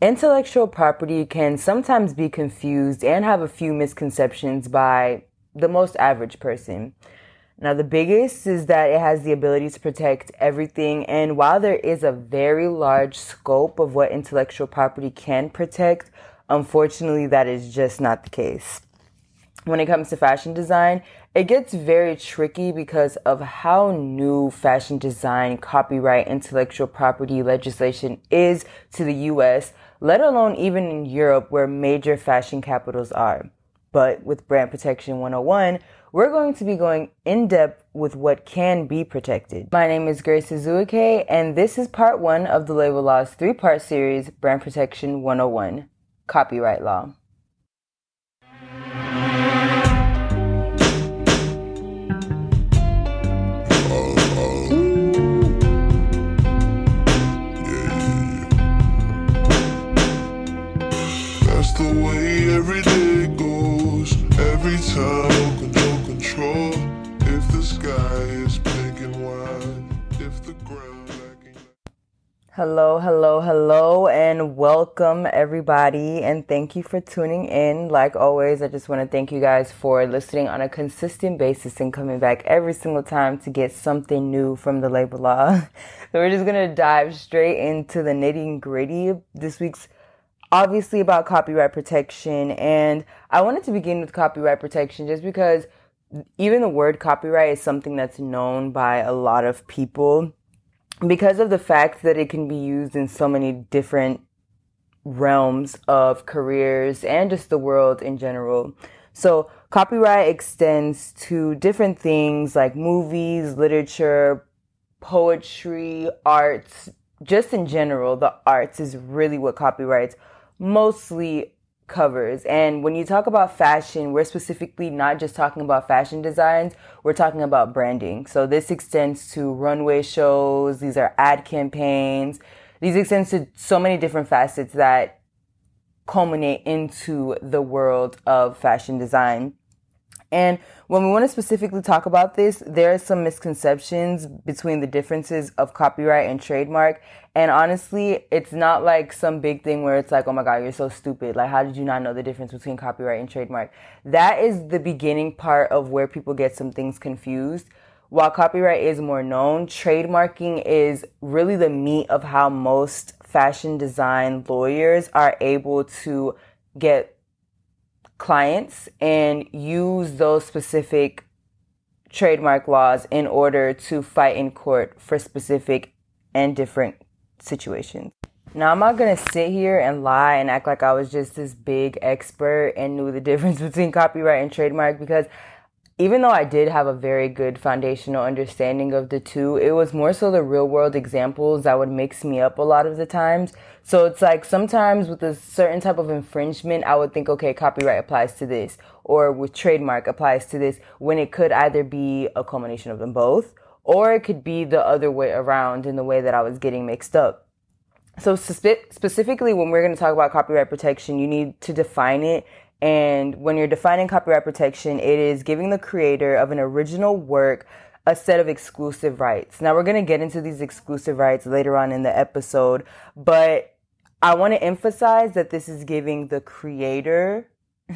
Intellectual property can sometimes be confused and have a few misconceptions by the most average person. Now, the biggest is that it has the ability to protect everything. And while there is a very large scope of what intellectual property can protect, unfortunately, that is just not the case. When it comes to fashion design, it gets very tricky because of how new fashion design, copyright, intellectual property legislation is to the US, let alone even in Europe where major fashion capitals are. But with Brand Protection 101, we're going to be going in depth with what can be protected. My name is Grace Azuike, and this is part one of the Label Law's three part series, Brand Protection 101 Copyright Law. Hello, hello, hello, and welcome everybody. And thank you for tuning in. Like always, I just want to thank you guys for listening on a consistent basis and coming back every single time to get something new from the label law. so we're just going to dive straight into the nitty gritty. This week's obviously about copyright protection. And I wanted to begin with copyright protection just because even the word copyright is something that's known by a lot of people because of the fact that it can be used in so many different realms of careers and just the world in general. So copyright extends to different things like movies, literature, poetry, arts, just in general, the arts is really what copyrights mostly covers. And when you talk about fashion, we're specifically not just talking about fashion designs, we're talking about branding. So this extends to runway shows, these are ad campaigns, these extend to so many different facets that culminate into the world of fashion design. And when we want to specifically talk about this, there are some misconceptions between the differences of copyright and trademark. And honestly, it's not like some big thing where it's like, oh my God, you're so stupid. Like, how did you not know the difference between copyright and trademark? That is the beginning part of where people get some things confused. While copyright is more known, trademarking is really the meat of how most fashion design lawyers are able to get clients and use those specific trademark laws in order to fight in court for specific and different situations. Now, I'm not gonna sit here and lie and act like I was just this big expert and knew the difference between copyright and trademark because even though I did have a very good foundational understanding of the two, it was more so the real world examples that would mix me up a lot of the times. So it's like sometimes with a certain type of infringement, I would think, okay, copyright applies to this, or with trademark applies to this, when it could either be a culmination of them both, or it could be the other way around in the way that I was getting mixed up. So spe- specifically, when we're going to talk about copyright protection, you need to define it and when you're defining copyright protection, it is giving the creator of an original work a set of exclusive rights. Now, we're going to get into these exclusive rights later on in the episode, but I want to emphasize that this is giving the creator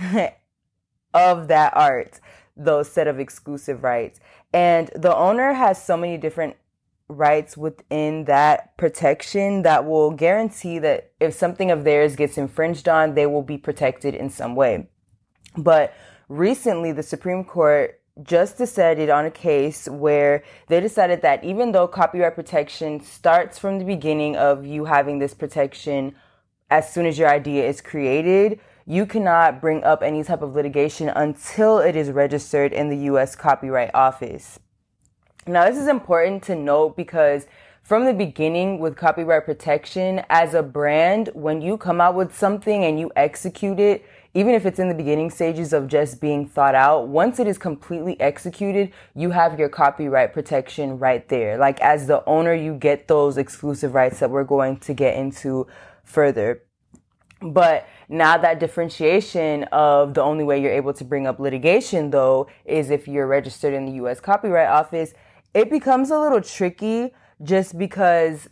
of that art those set of exclusive rights. And the owner has so many different rights within that protection that will guarantee that if something of theirs gets infringed on, they will be protected in some way. But recently, the Supreme Court just decided on a case where they decided that even though copyright protection starts from the beginning of you having this protection as soon as your idea is created, you cannot bring up any type of litigation until it is registered in the U.S. Copyright Office. Now, this is important to note because from the beginning with copyright protection, as a brand, when you come out with something and you execute it, even if it's in the beginning stages of just being thought out, once it is completely executed, you have your copyright protection right there. Like as the owner, you get those exclusive rights that we're going to get into further. But now that differentiation of the only way you're able to bring up litigation though is if you're registered in the US Copyright Office it becomes a little tricky just because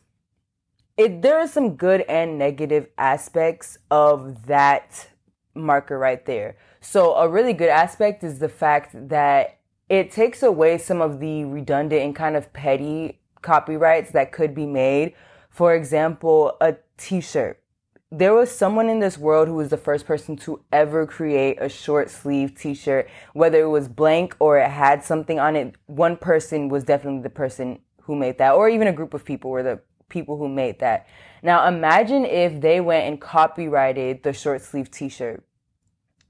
it there are some good and negative aspects of that marker right there. So a really good aspect is the fact that it takes away some of the redundant and kind of petty copyrights that could be made. For example, a t-shirt. There was someone in this world who was the first person to ever create a short sleeve t-shirt, whether it was blank or it had something on it. One person was definitely the person who made that, or even a group of people were the people who made that. Now imagine if they went and copyrighted the short sleeve t-shirt.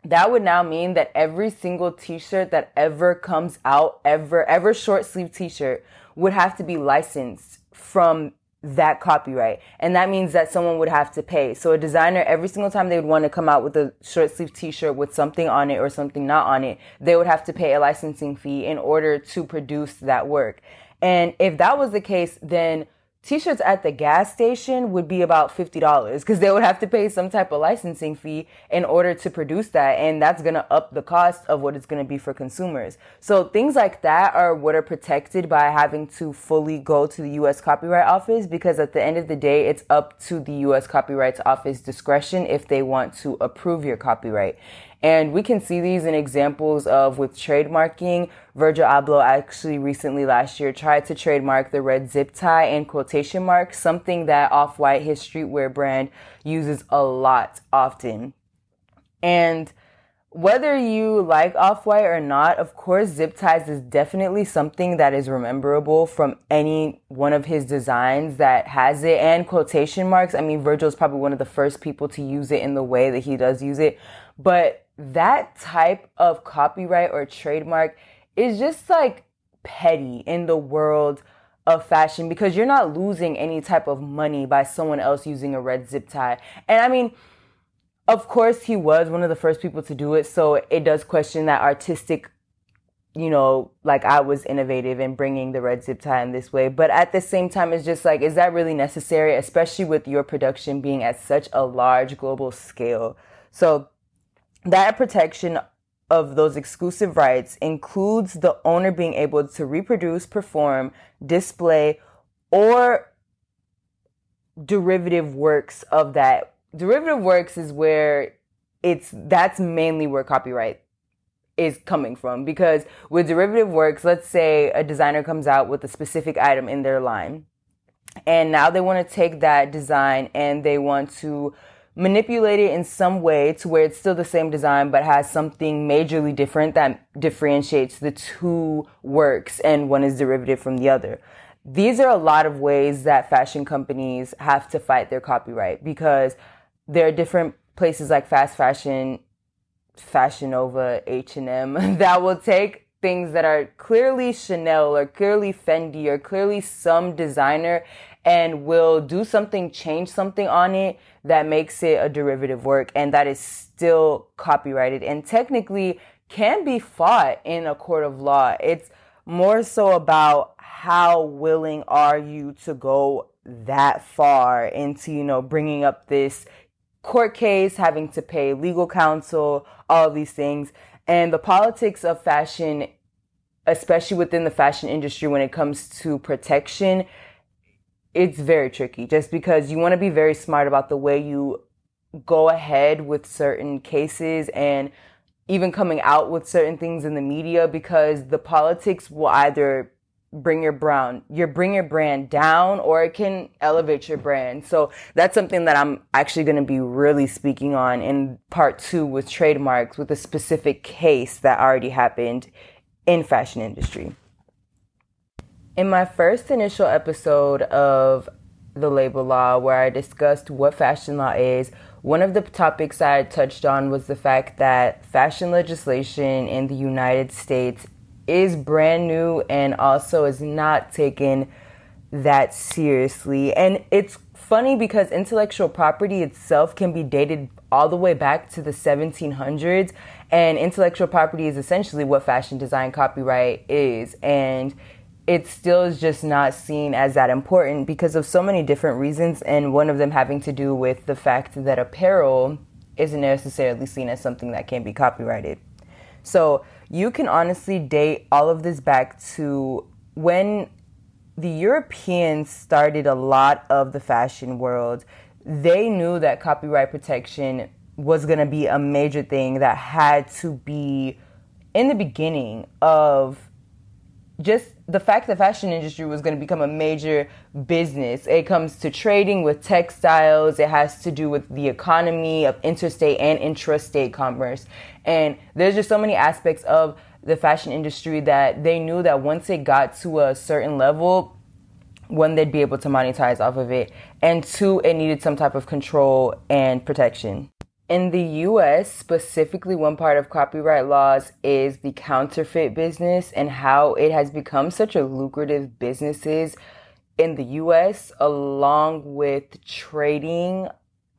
That would now mean that every single t-shirt that ever comes out, ever, ever short sleeve t-shirt would have to be licensed from that copyright. And that means that someone would have to pay. So a designer, every single time they would want to come out with a short sleeve t-shirt with something on it or something not on it, they would have to pay a licensing fee in order to produce that work. And if that was the case, then t-shirts at the gas station would be about $50 because they would have to pay some type of licensing fee in order to produce that and that's going to up the cost of what it's going to be for consumers. So things like that are what are protected by having to fully go to the US Copyright Office because at the end of the day it's up to the US Copyright Office discretion if they want to approve your copyright and we can see these in examples of with trademarking. Virgil Abloh actually recently last year tried to trademark the red zip tie and quotation marks, something that Off-White, his streetwear brand, uses a lot often. And whether you like Off-White or not, of course, zip ties is definitely something that is rememberable from any one of his designs that has it and quotation marks. I mean, Virgil is probably one of the first people to use it in the way that he does use it. But that type of copyright or trademark is just like petty in the world of fashion because you're not losing any type of money by someone else using a red zip tie. And I mean, of course, he was one of the first people to do it. So it does question that artistic, you know, like I was innovative in bringing the red zip tie in this way. But at the same time, it's just like, is that really necessary, especially with your production being at such a large global scale? So that protection of those exclusive rights includes the owner being able to reproduce, perform, display, or derivative works of that. Derivative works is where it's that's mainly where copyright is coming from because with derivative works, let's say a designer comes out with a specific item in their line and now they want to take that design and they want to manipulate it in some way to where it's still the same design but has something majorly different that differentiates the two works and one is derivative from the other. These are a lot of ways that fashion companies have to fight their copyright because there are different places like fast fashion, Fashion Nova, H&M that will take things that are clearly Chanel or clearly Fendi or clearly some designer and will do something, change something on it that makes it a derivative work and that is still copyrighted and technically can be fought in a court of law. It's more so about how willing are you to go that far into, you know, bringing up this court case, having to pay legal counsel, all of these things. And the politics of fashion, especially within the fashion industry when it comes to protection, it's very tricky just because you want to be very smart about the way you go ahead with certain cases and even coming out with certain things in the media because the politics will either bring your brand your bring your brand down or it can elevate your brand. So that's something that i'm actually going to be really speaking on in part two with trademarks with a specific case that already happened in fashion industry in my first initial episode of the label law, where I discussed what fashion law is, one of the topics I touched on was the fact that fashion legislation in the United States is brand new and also is not taken that seriously. And it's funny because intellectual property itself can be dated all the way back to the 1700s, and intellectual property is essentially what fashion design copyright is. And it still is just not seen as that important because of so many different reasons, and one of them having to do with the fact that apparel isn't necessarily seen as something that can be copyrighted. So you can honestly date all of this back to when the Europeans started a lot of the fashion world, they knew that copyright protection was going to be a major thing that had to be in the beginning of just the fact that the fashion industry was going to become a major business it comes to trading with textiles it has to do with the economy of interstate and intrastate commerce. And there's just so many aspects of the fashion industry that they knew that once it got to a certain level one they'd be able to monetize off of it and two it needed some type of control and protection in the US, specifically, one part of copyright laws is the counterfeit business and how it has become such a lucrative businesses in the US along with trading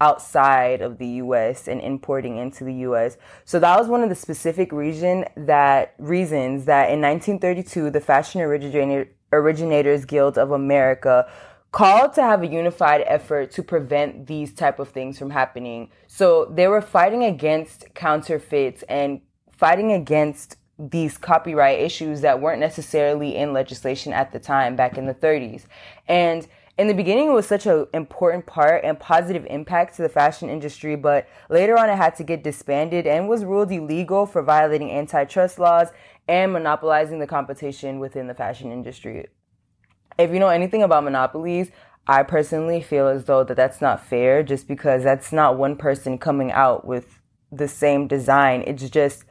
outside of the US and importing into the US. So that was one of the specific reason that reasons that in 1932 the Fashion Originator, Originators Guild of America called to have a unified effort to prevent these type of things from happening. So they were fighting against counterfeits and fighting against these copyright issues that weren't necessarily in legislation at the time back in the 30s. And in the beginning, it was such an important part and positive impact to the fashion industry, but later on, it had to get disbanded and was ruled illegal for violating antitrust laws and monopolizing the competition within the fashion industry if you know anything about monopolies, I personally feel as though that that's not fair just because that's not one person coming out with the same design. It's just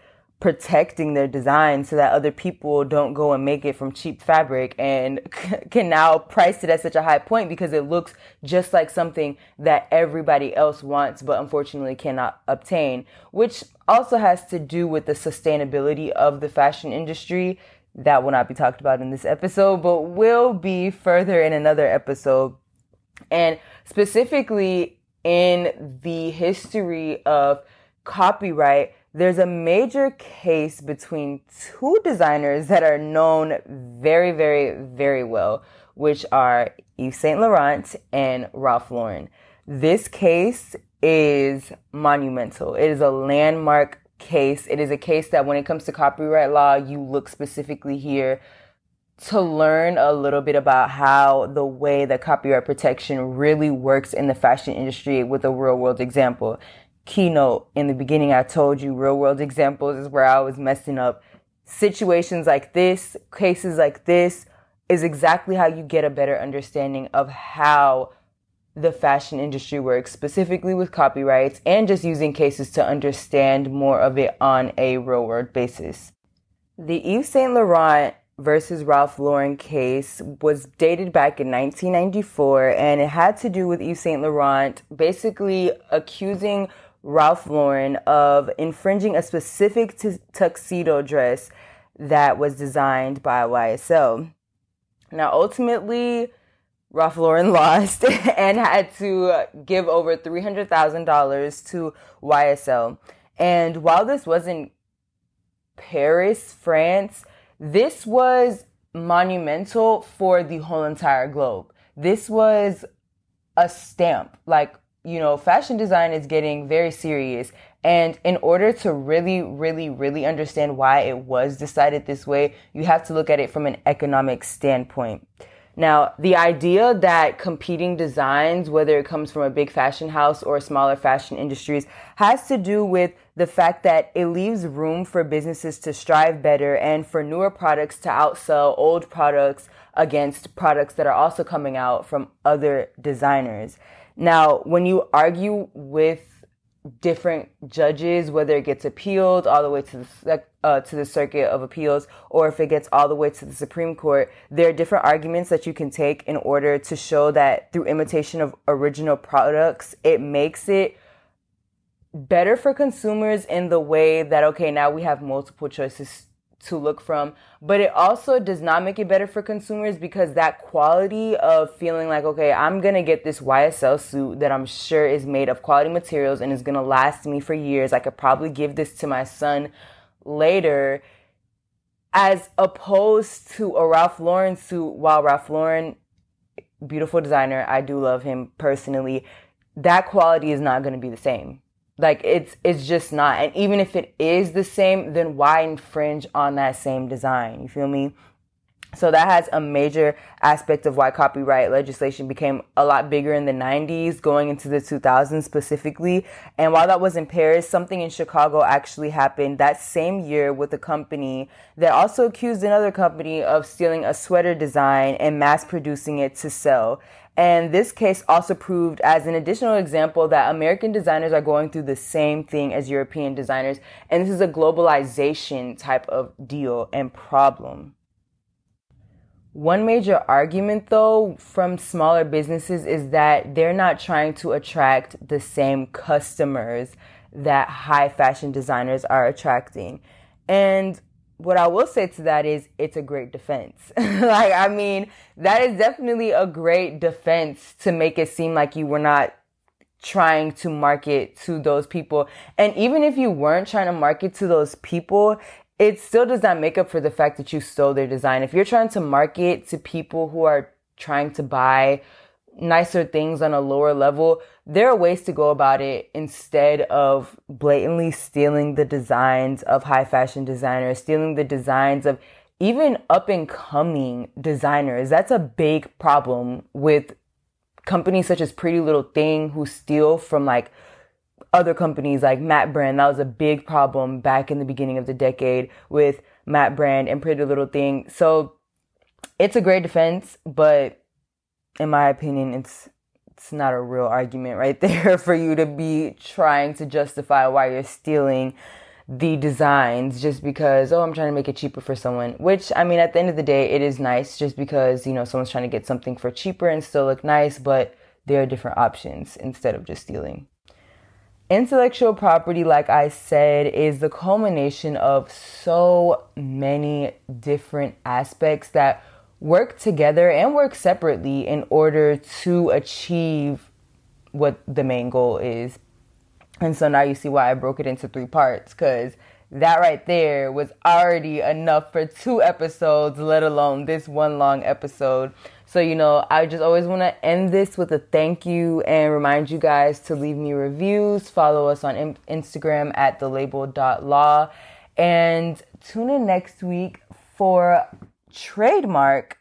protecting their design so that other people don't go and make it from cheap fabric and can now price it at such a high point because it looks just like something that everybody else wants but unfortunately cannot obtain, which also has to do with the sustainability of the fashion industry that will not be talked about in this episode, but will be further in another episode. And specifically in the history of copyright, there's a major case between two designers that are known very, very, very well, which are Yves Saint Laurent and Ralph Lauren. This case is monumental. It is a landmark case. It is a case that when it comes to copyright law, you look specifically here to learn a little bit about how the way that copyright protection really works in the fashion industry with a real world example. Keynote in the beginning, I told you real world examples is where I was messing up. Situations like this, cases like this, is exactly how you get a better understanding of how the fashion industry works, specifically with copyrights, and just using cases to understand more of it on a real world basis. The Yves Saint Laurent versus Ralph Lauren case was dated back in 1994, and it had to do with Yves Saint Laurent basically accusing Ralph Lauren of infringing a specific t- tuxedo dress that was designed by YSL. Now, ultimately, Ralph Lauren lost and had to give over $300,000 to YSL. And while this wasn't Paris, France, this was monumental for the whole entire globe. This was a stamp. Like, you know, fashion design is getting very serious. And in order to really, really, really understand why it was decided this way, you have to look at it from an economic standpoint. Now, the idea that competing designs, whether it comes from a big fashion house or smaller fashion industries, has to do with the fact that it leaves room for businesses to strive better and for newer products to outsell old products against products that are also coming out from other designers. Now, when you argue with different judges, whether it gets appealed all the way to the uh, to the Circuit of Appeals, or if it gets all the way to the Supreme Court, there are different arguments that you can take in order to show that through imitation of original products, it makes it better for consumers in the way that okay, now we have multiple choices to look from, but it also does not make it better for consumers because that quality of feeling like, okay, I'm gonna get this YSL suit that I'm sure is made of quality materials and is gonna last me for years. I could probably give this to my son later, as opposed to a Ralph Lauren suit, while Ralph Lauren, beautiful designer, I do love him personally, that quality is not gonna be the same like it's it's just not. And even if it is the same, then why infringe on that same design? You feel me? So that has a major aspect of why copyright legislation became a lot bigger in the 90s, going into the 2000s specifically. And while that was in Paris, something in Chicago actually happened that same year with a company that also accused another company of stealing a sweater design and mass producing it to sell. And this case also proved as an additional example that American designers are going through the same thing as European designers. And this is a globalization type of deal and problem. One major argument though from smaller businesses is that they're not trying to attract the same customers that high fashion designers are attracting. And what I will say to that is it's a great defense. like, I mean, that is definitely a great defense to make it seem like you were not trying to market to those people. And even if you weren't trying to market to those people, it still does not make up for the fact that you stole their design. If you're trying to market to people who are trying to buy nicer things on a lower level, there are ways to go about it instead of blatantly stealing the designs of high fashion designers, stealing the designs of even up and coming designers. That's a big problem with companies such as Pretty Little Thing who steal from like other companies like Matt Brand. That was a big problem back in the beginning of the decade with Matt Brand and Pretty Little Thing. So it's a great defense, but in my opinion, it's it's not a real argument right there for you to be trying to justify why you're stealing the designs just because oh I'm trying to make it cheaper for someone which I mean at the end of the day it is nice just because you know someone's trying to get something for cheaper and still look nice but there are different options instead of just stealing Intellectual property, like I said, is the culmination of so many different aspects that work together and work separately in order to achieve what the main goal is. And so now you see why I broke it into three parts because that right there was already enough for two episodes, let alone this one long episode. So, you know, I just always want to end this with a thank you and remind you guys to leave me reviews, follow us on Instagram at the label.law, and tune in next week for trademark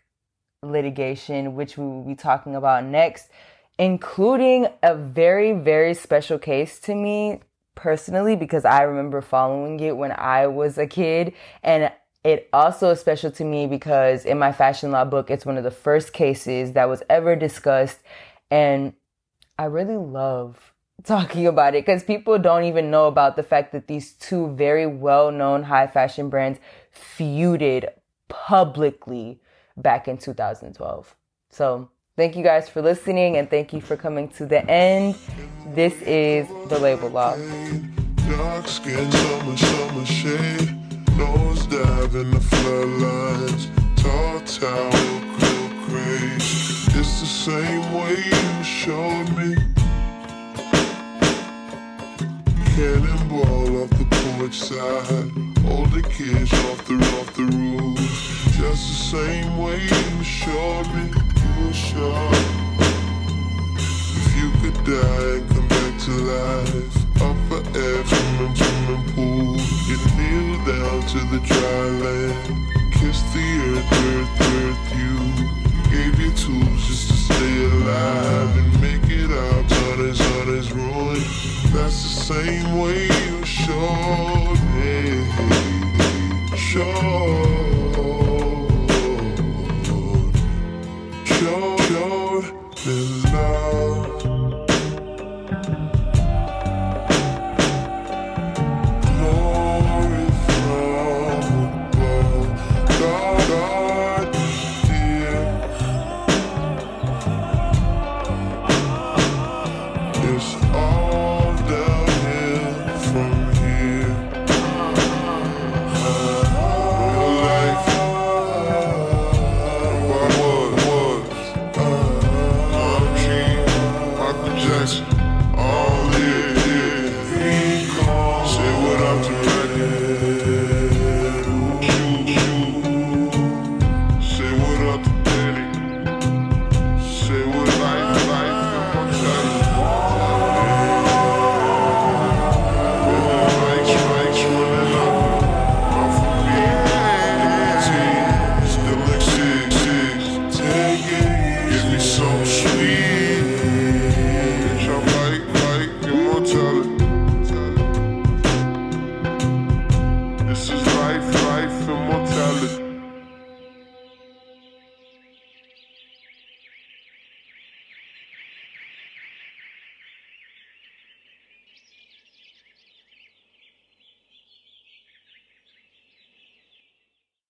litigation, which we will be talking about next, including a very, very special case to me personally because I remember following it when I was a kid and it also is special to me because in my fashion law book, it's one of the first cases that was ever discussed. And I really love talking about it because people don't even know about the fact that these two very well known high fashion brands feuded publicly back in 2012. So thank you guys for listening and thank you for coming to the end. This is the label law. Nose dive in the floodlines. Tall tower, cool crate. It's the same way you showed me. Cannonball off the porch side. Older kids off the off the roof. Just the same way you showed me. You were sure. If you could die and come back to life. Up for air from. You kneel down to the dry land. Kiss the earth, earth, earth. You gave your tools just to stay alive and make it out. Others, others ruin. That's the same way you showed me. Showed.